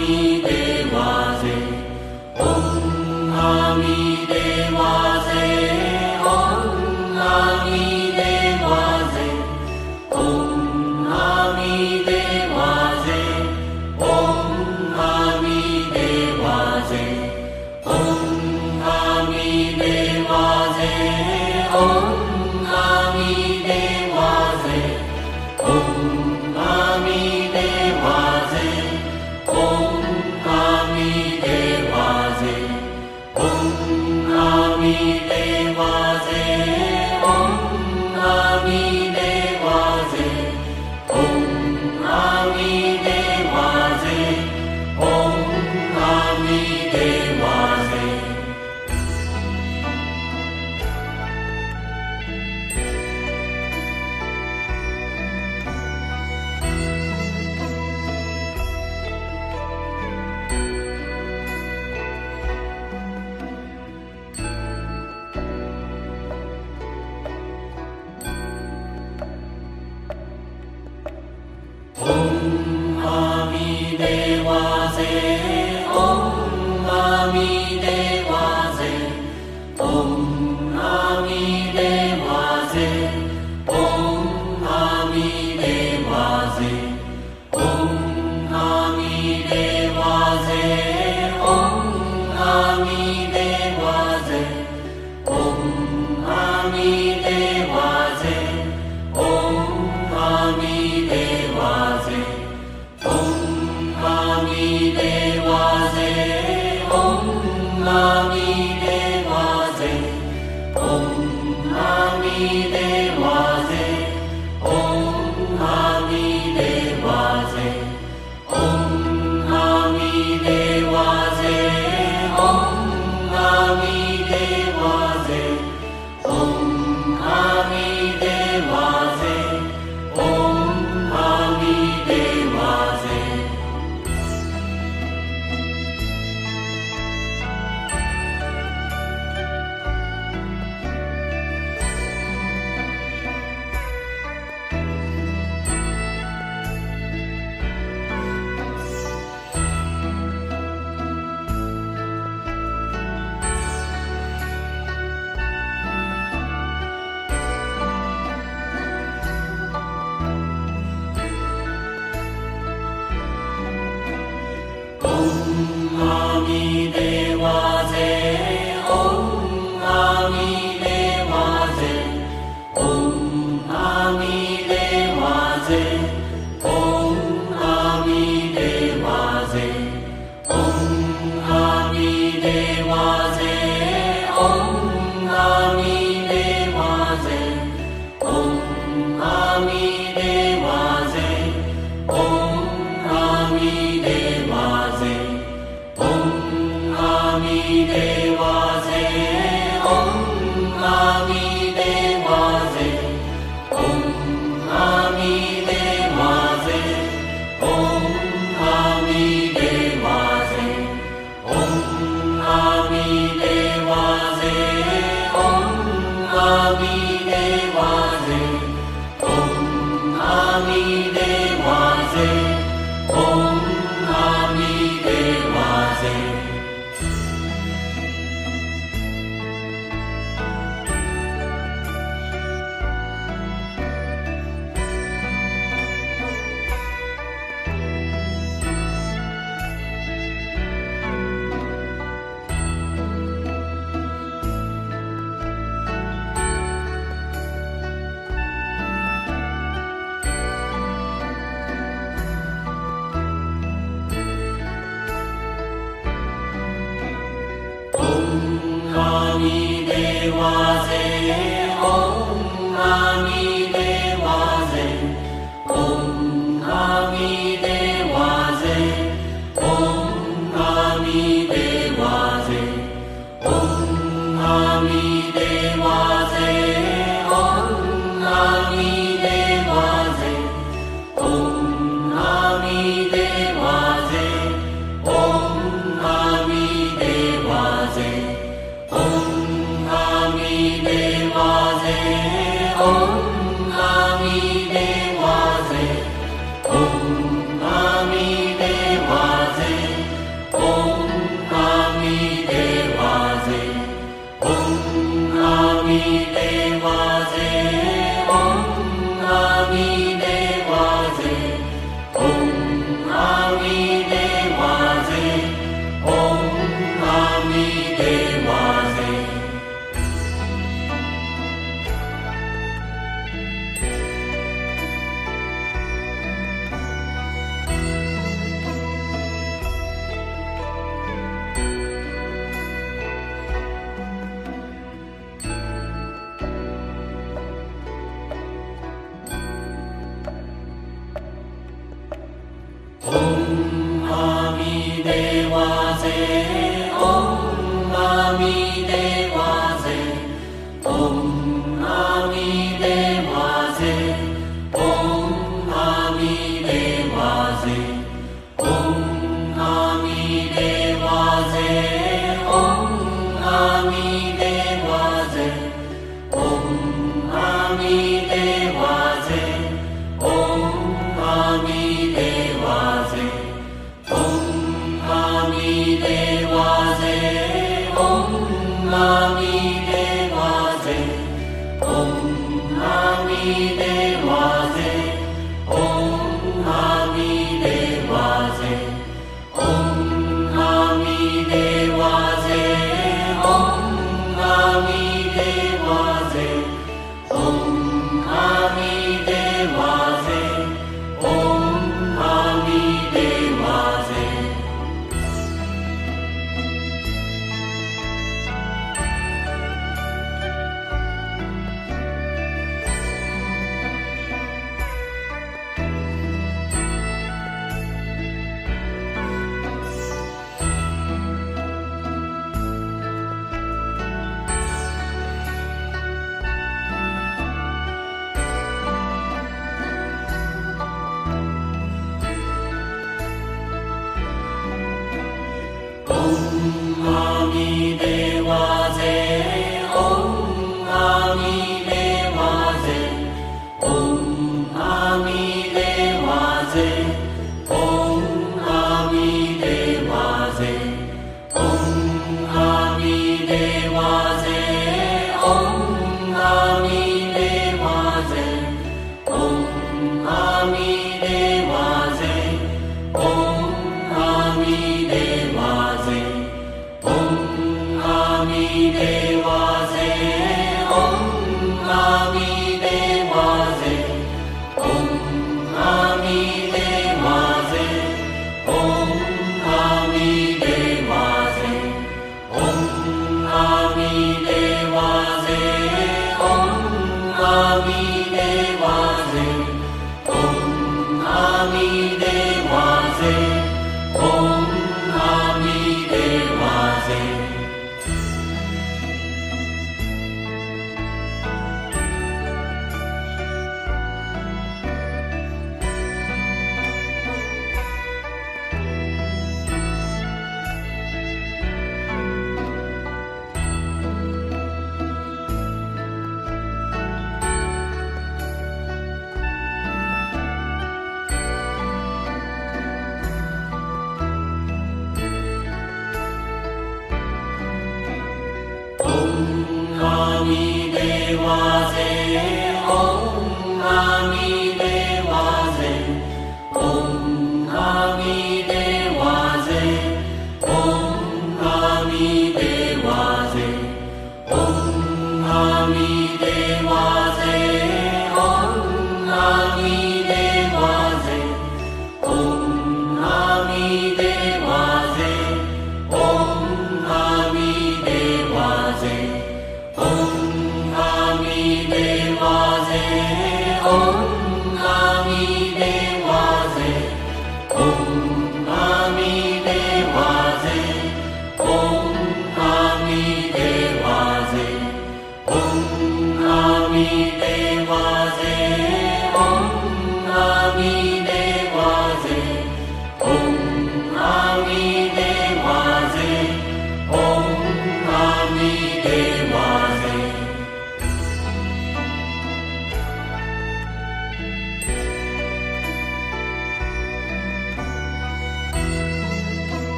ीते मासे ॐ आमी देवा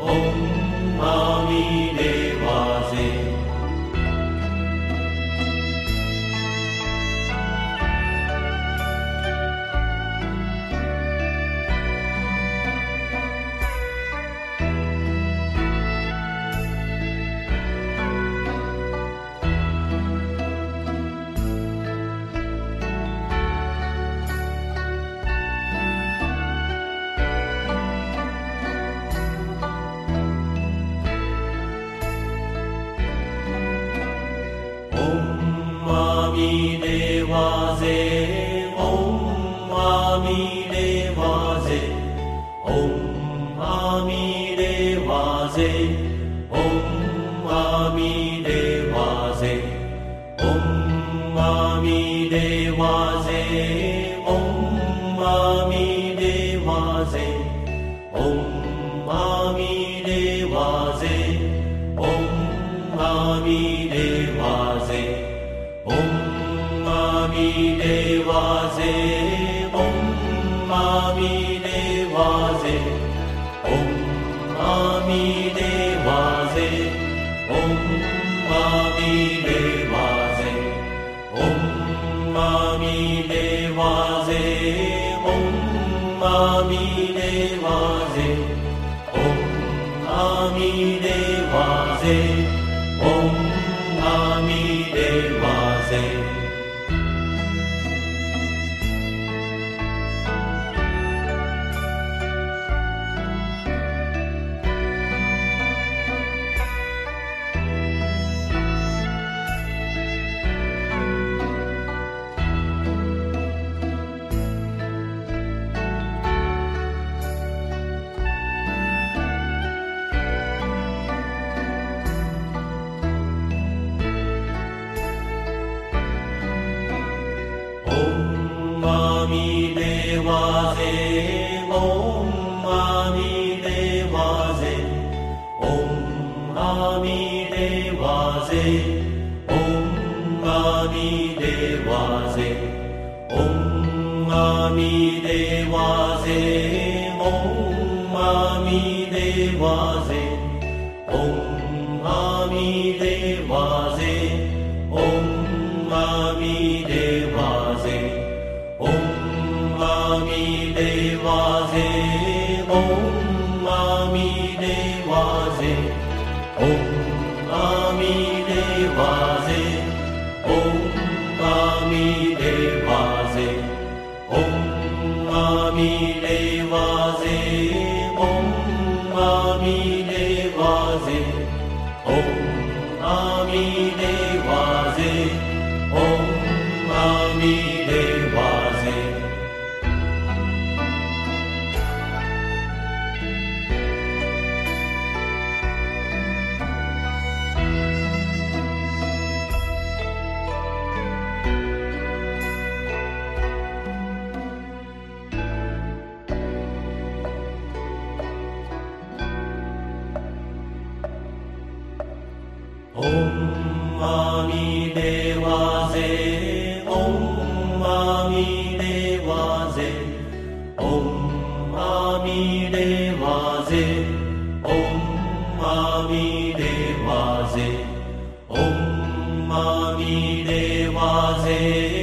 ॐ मा Om Ami Devaze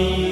me.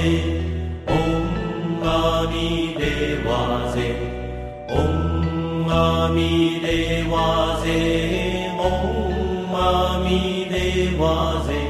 Om Dewa Ze, Om Ami Dewa Ze.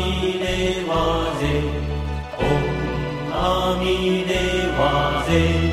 Namine Vase, Om Namine Vase.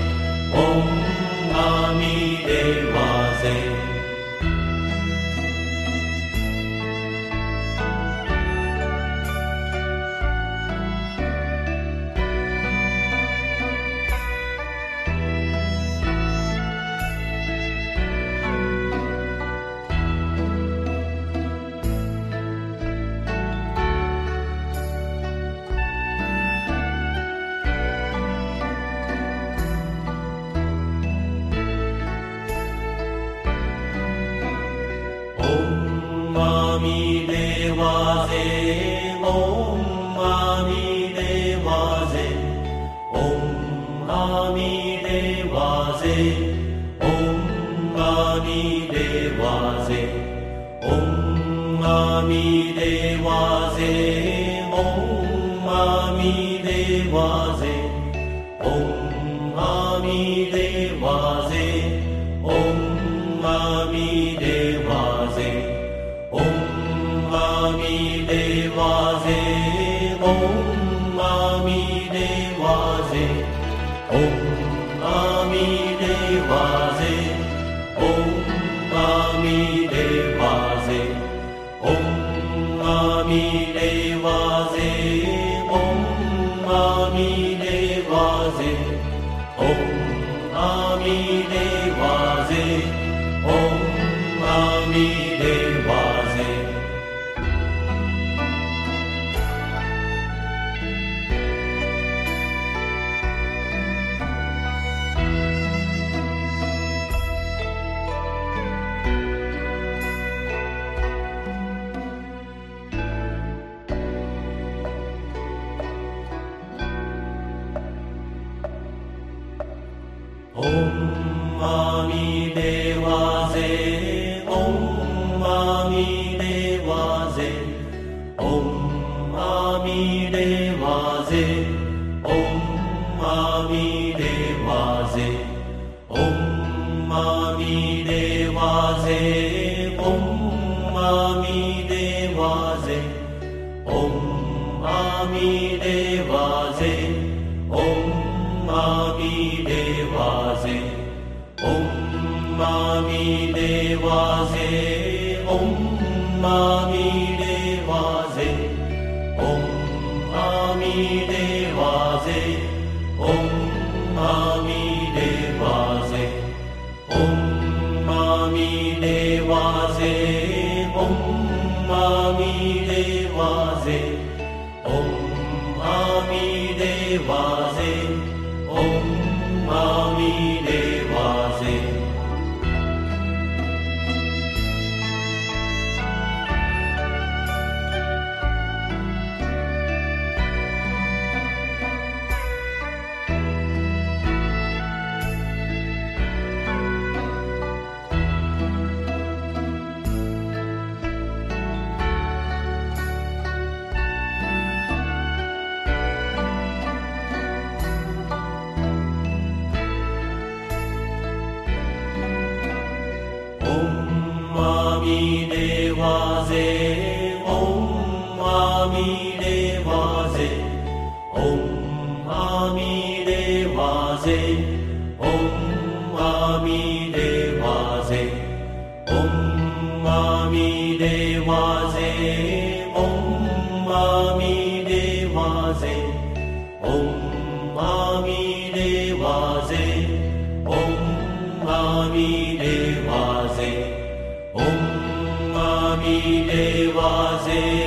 ॐ आमी देवाजे ॐ आमी देवाजे ॐ आमी देवाजे ॐ आमी देवाजे ॐ आमी देवाजे ॐ आमी देवाजे ॐ आमी देवाजे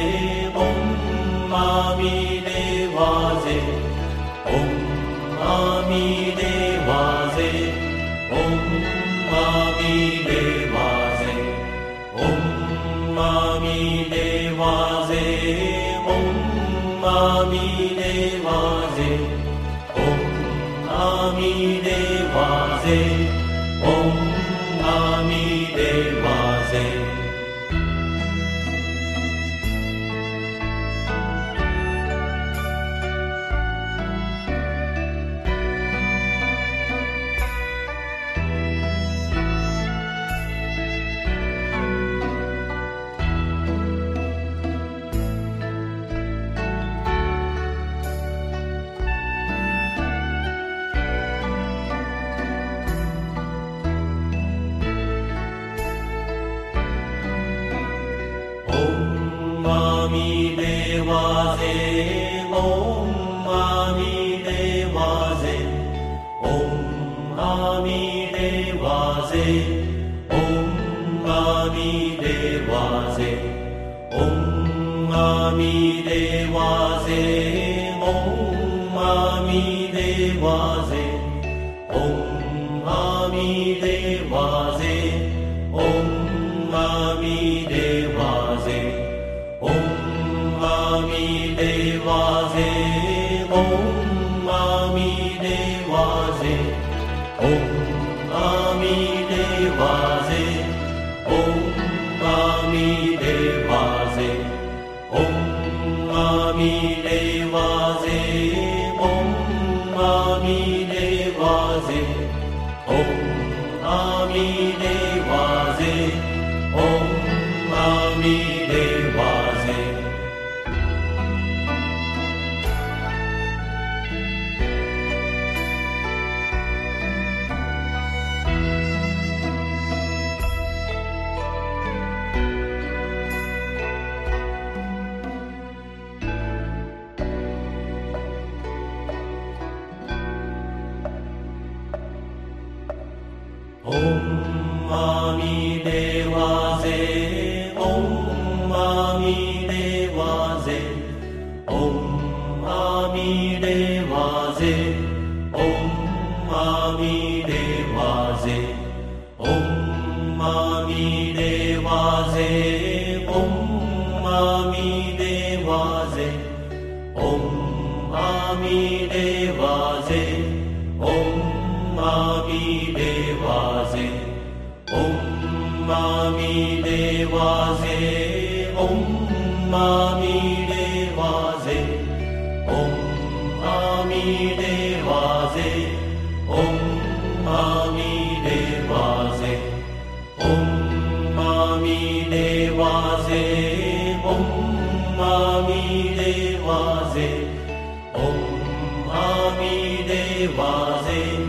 वाजे ॐ आमी देवाजे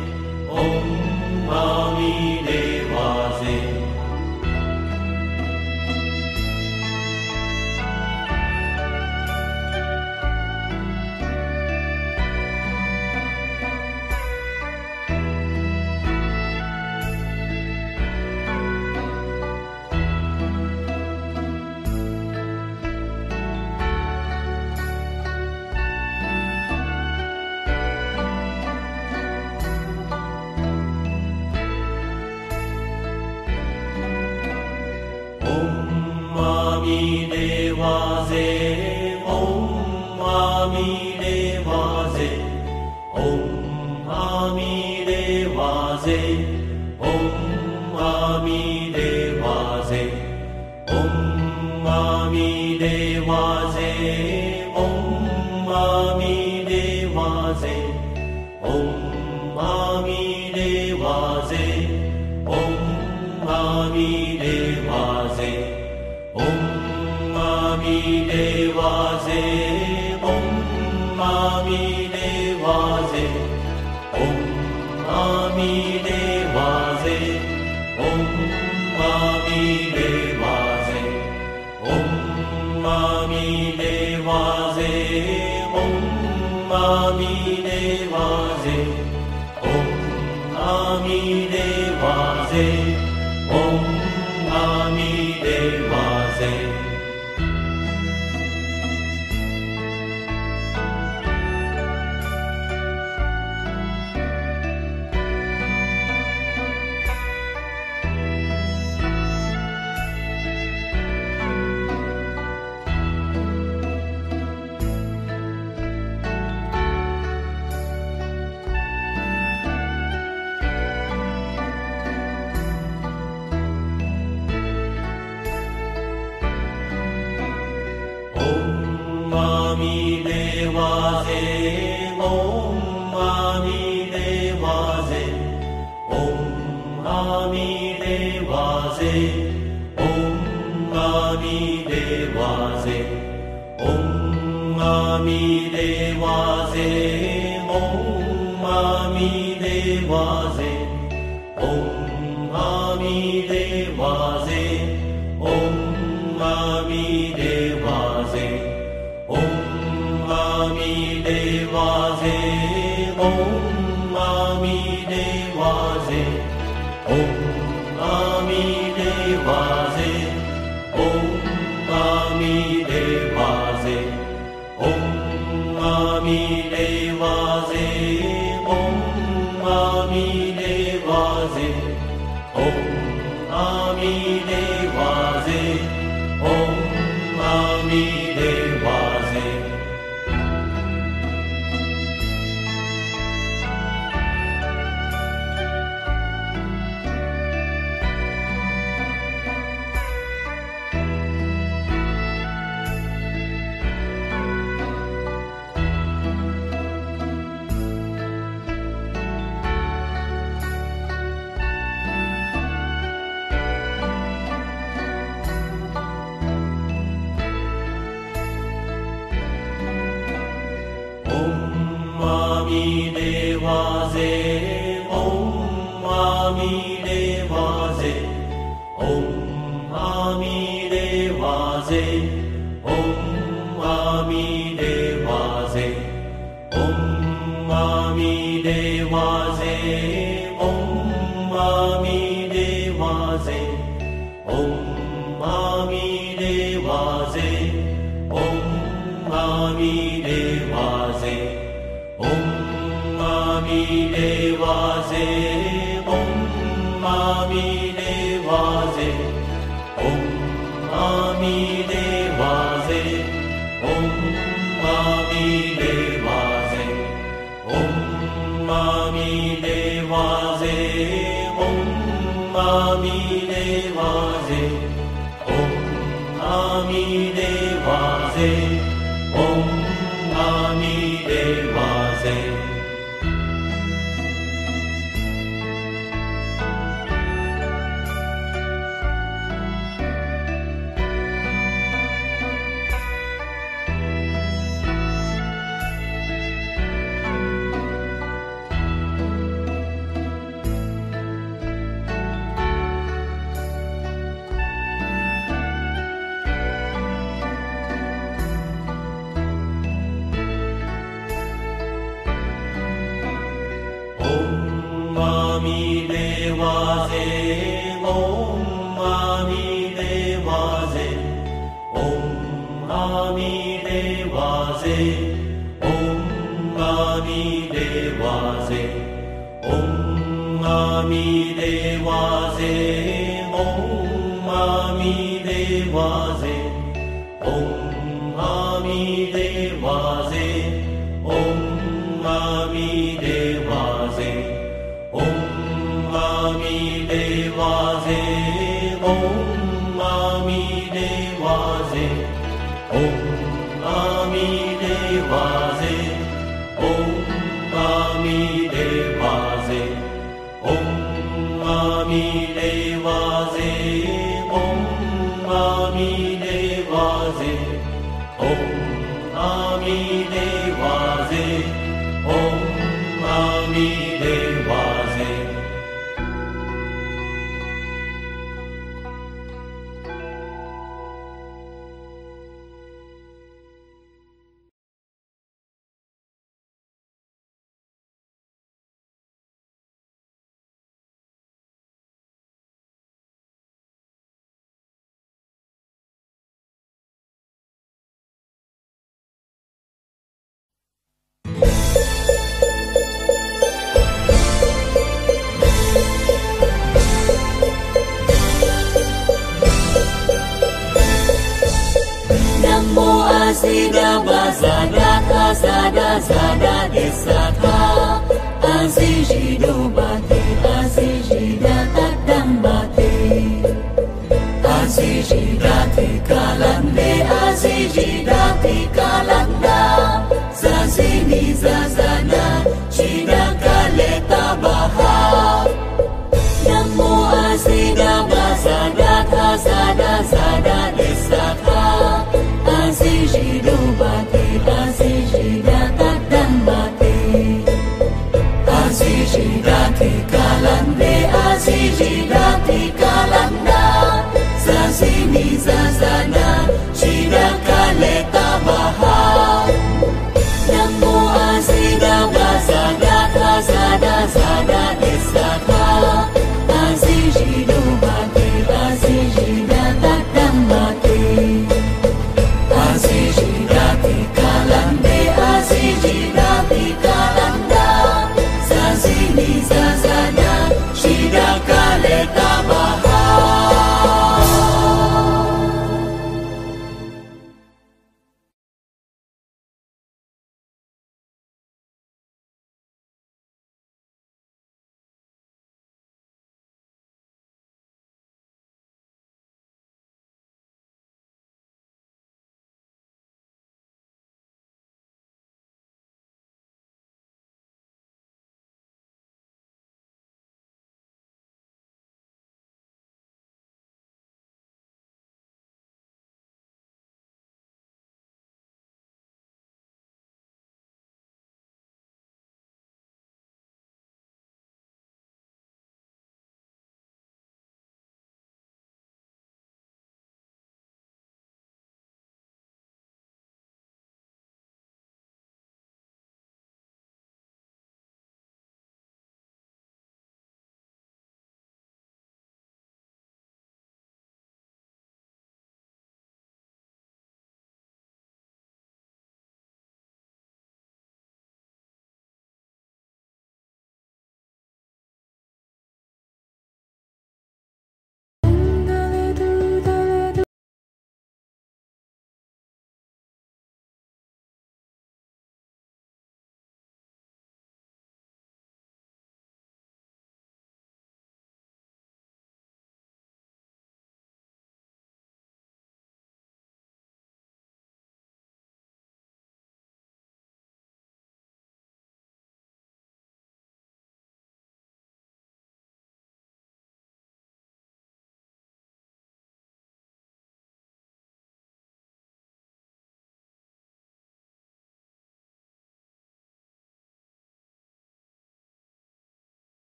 deva.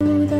Buddha.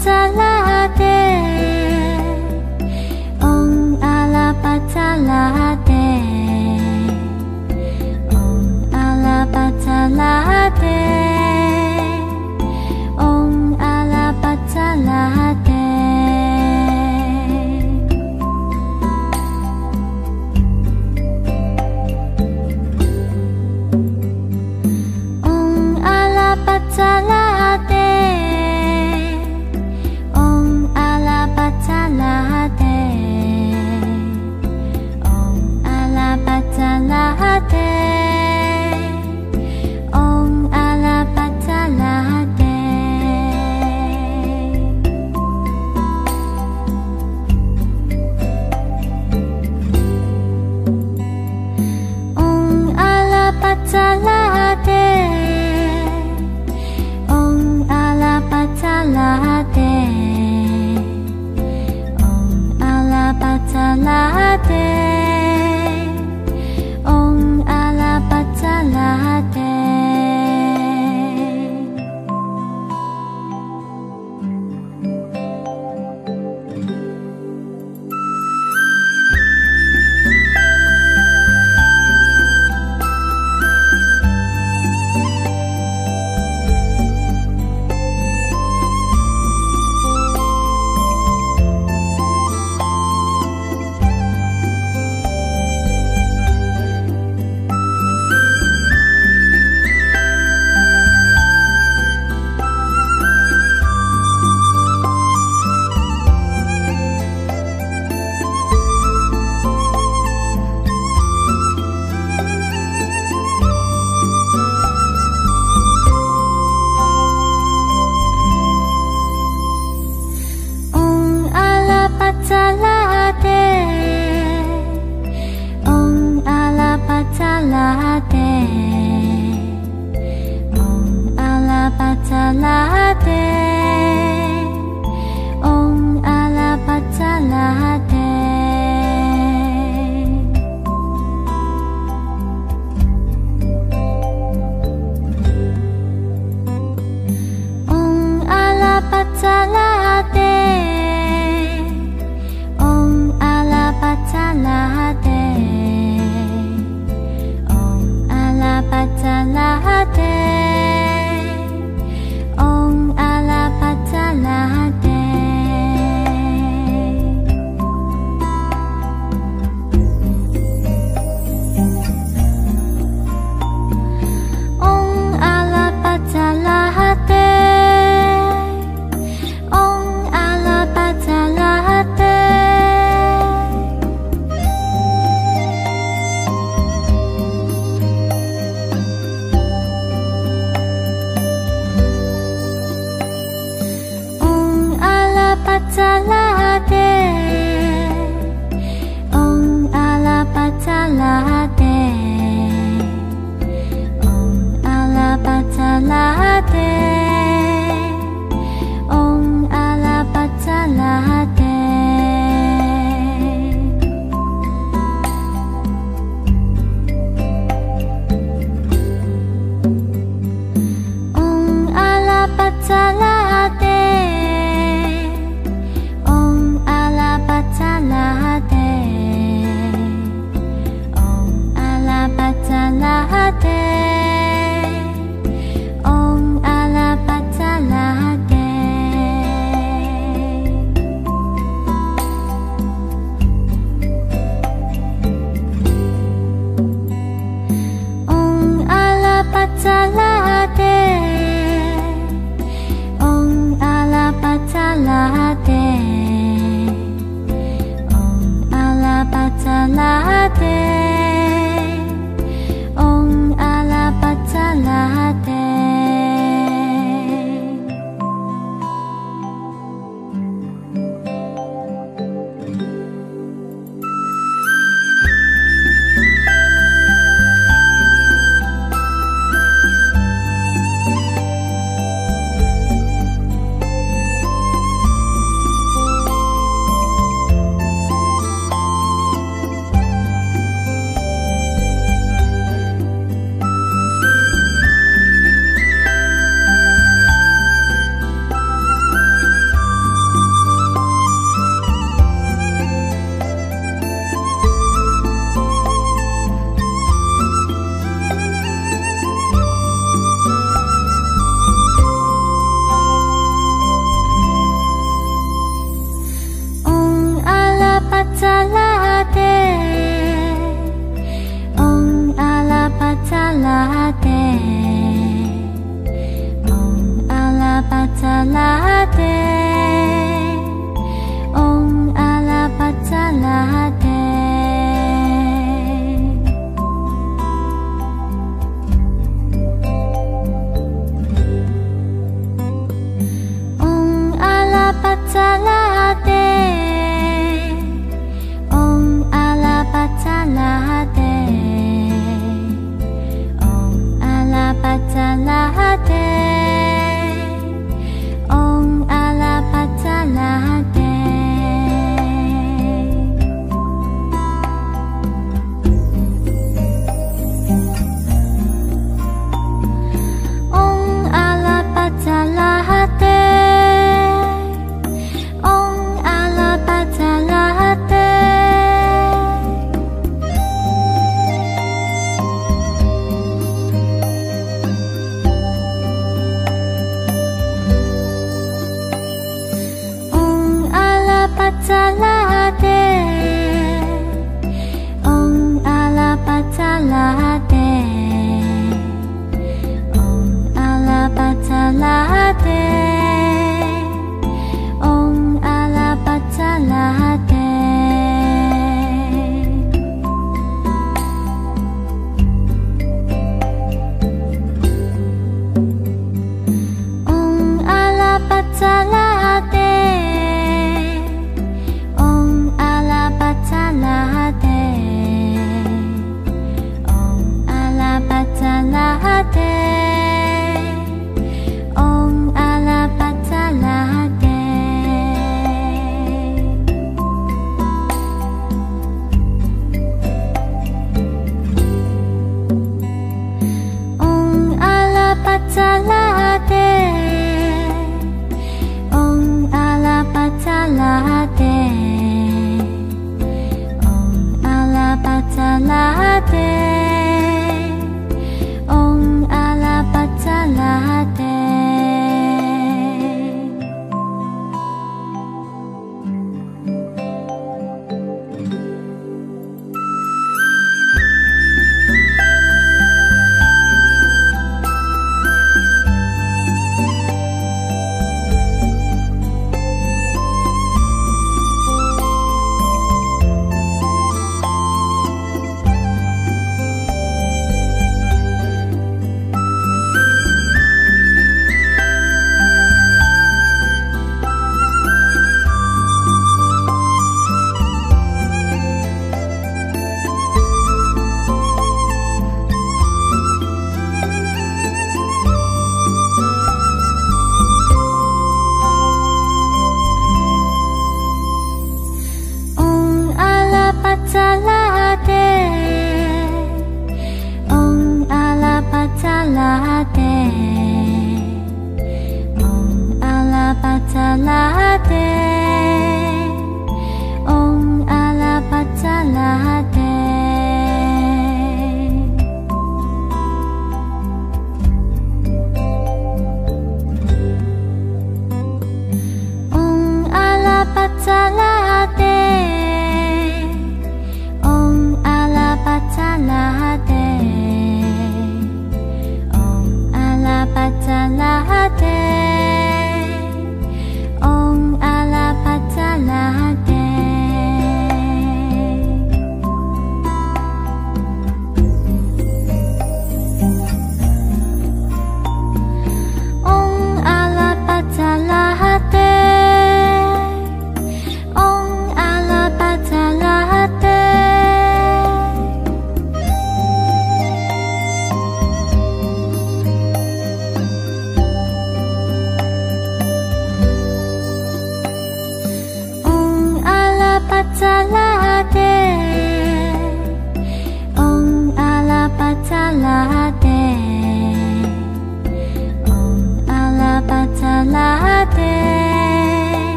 灿烂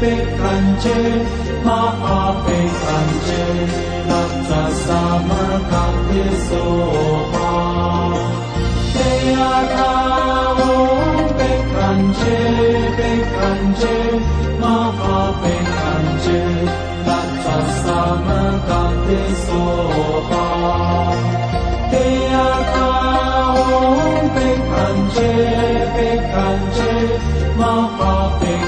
pekanche mahapekanche latta samagate soha ea kao pekanche pekanche mahapekanche latta samagate soha ea kao pekanche latta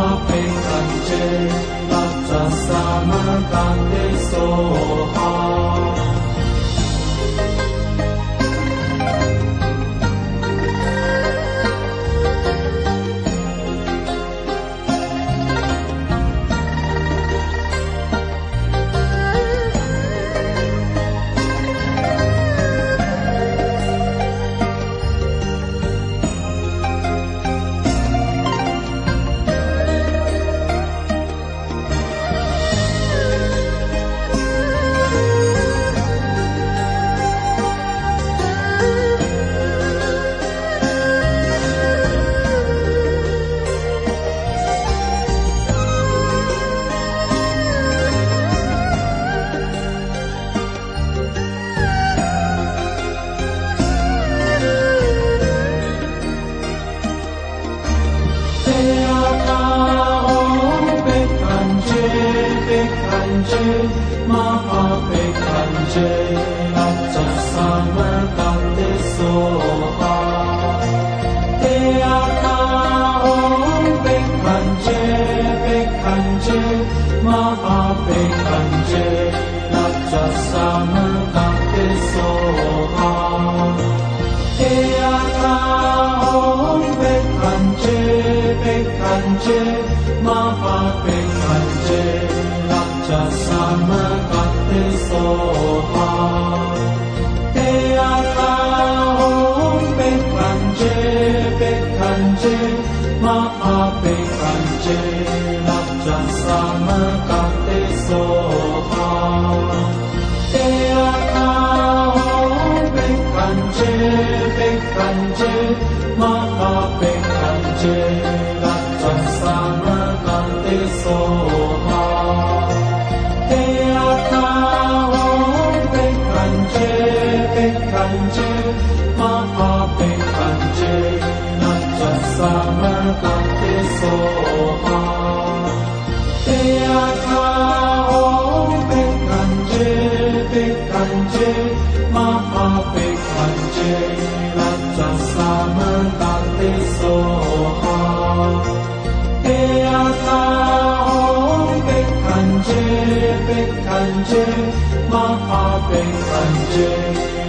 samagate soha ea pekanche pekanche bekanje, latta samagate soha 哪怕被幻觉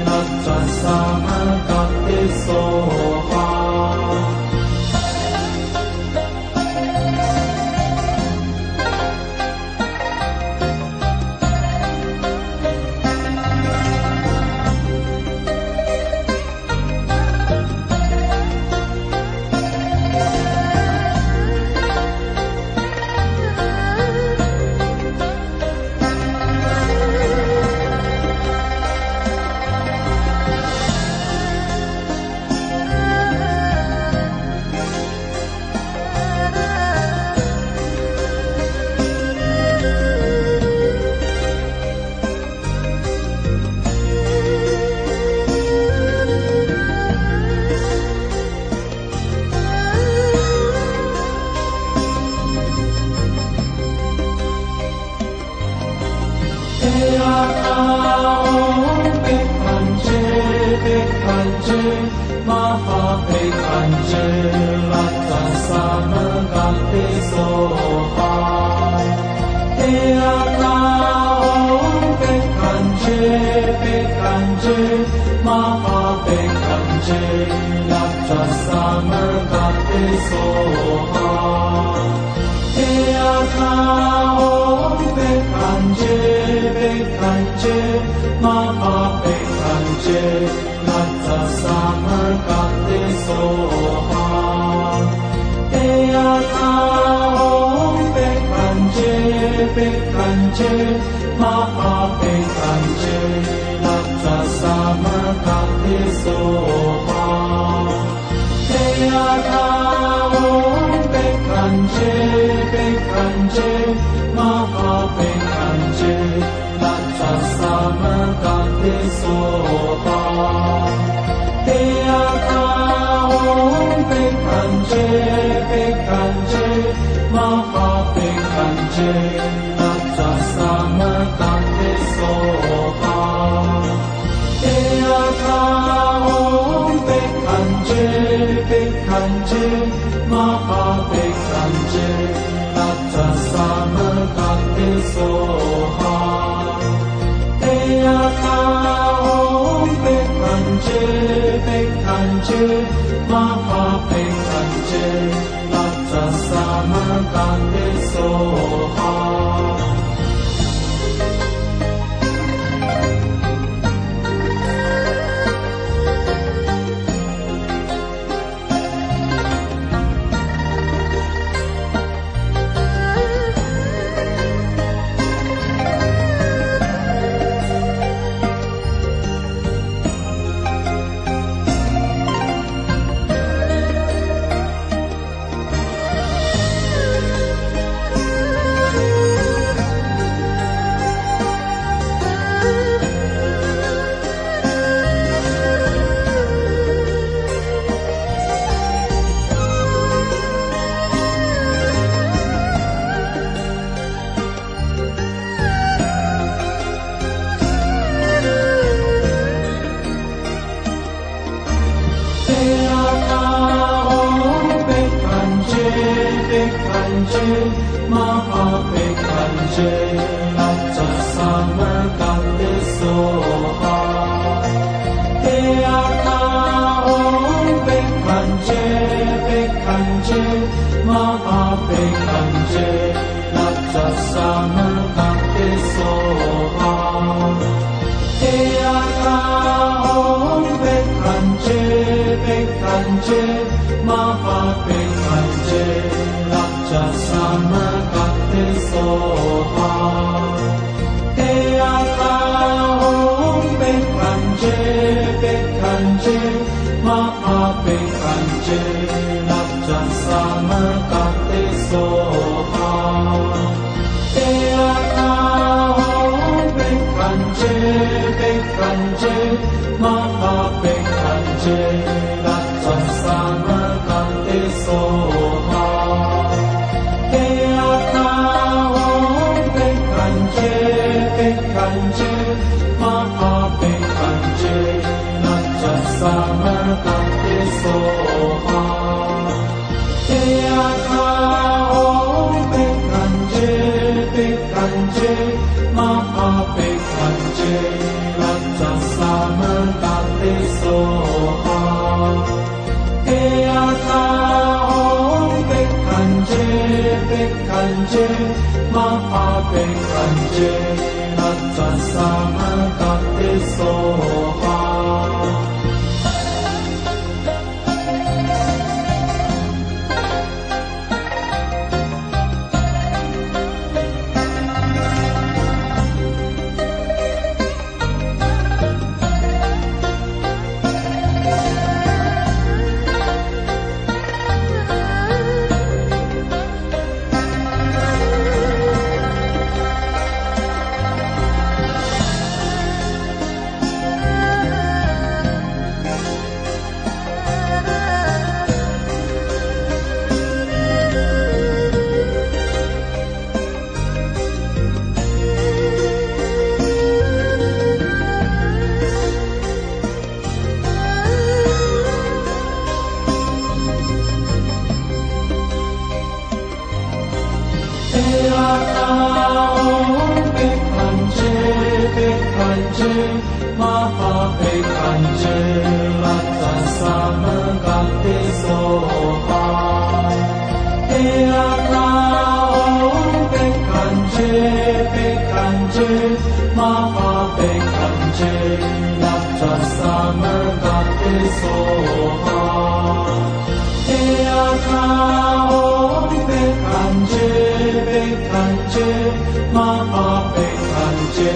Sanche, Mapa Pe Sanche,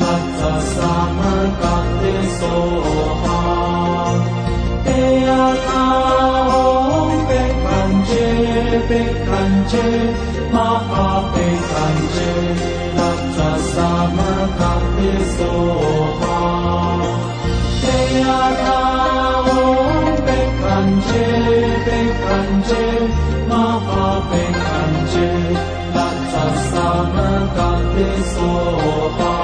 Natsa Samar Kate Soha. Ea Kaom Pe Kanche, Pe Kanche, Mapa Pe Sanche, Natsa Samar Kate Soha. Ea Kaom Pe Kanche, Pe Kanche, Mapa Pe Kanche, nan kan te so pa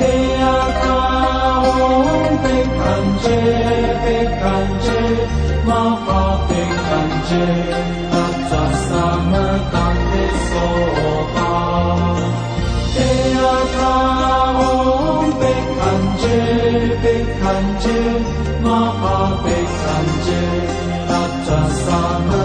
te a ka om pe kan che pe kan che ma pa pe kan che ta ta sa ma kan te om pe kan che pe kan che ma pa pe kan che ta ta sa ma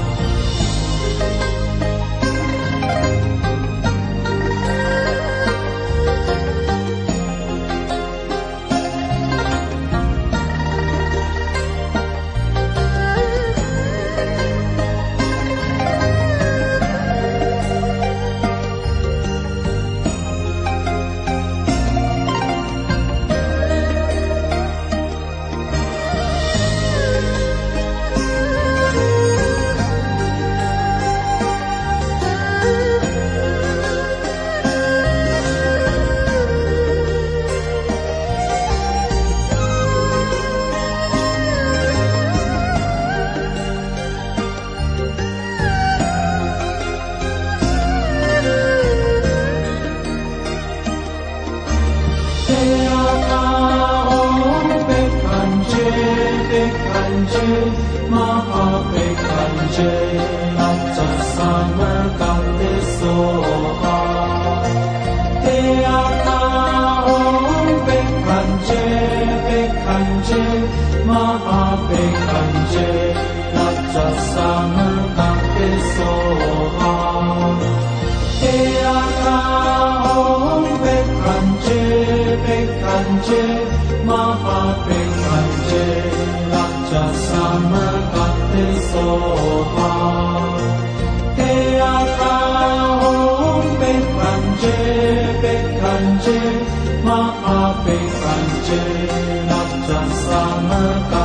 Sanjay, Mahape Sanjay, Natchasana Kaya.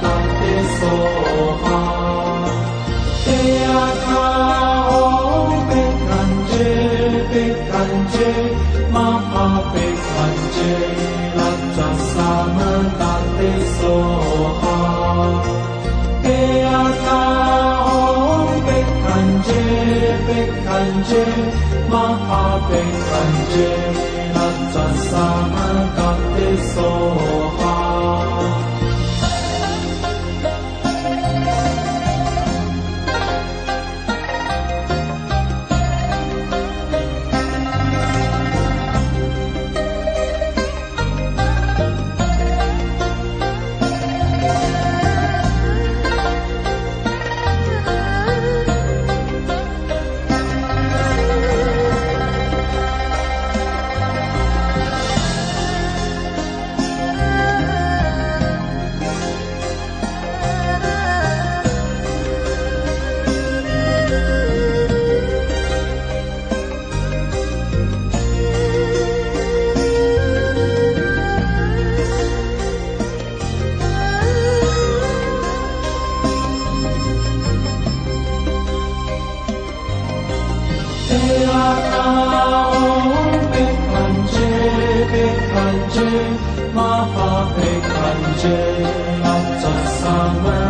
con te soha te aka om pe kanje pe kanje maha pe kanje lacha samanta te soha te aka om pe kanje pe kanje maha pe kanje lacha samanta te soha Maha Bekanje Natsa Sama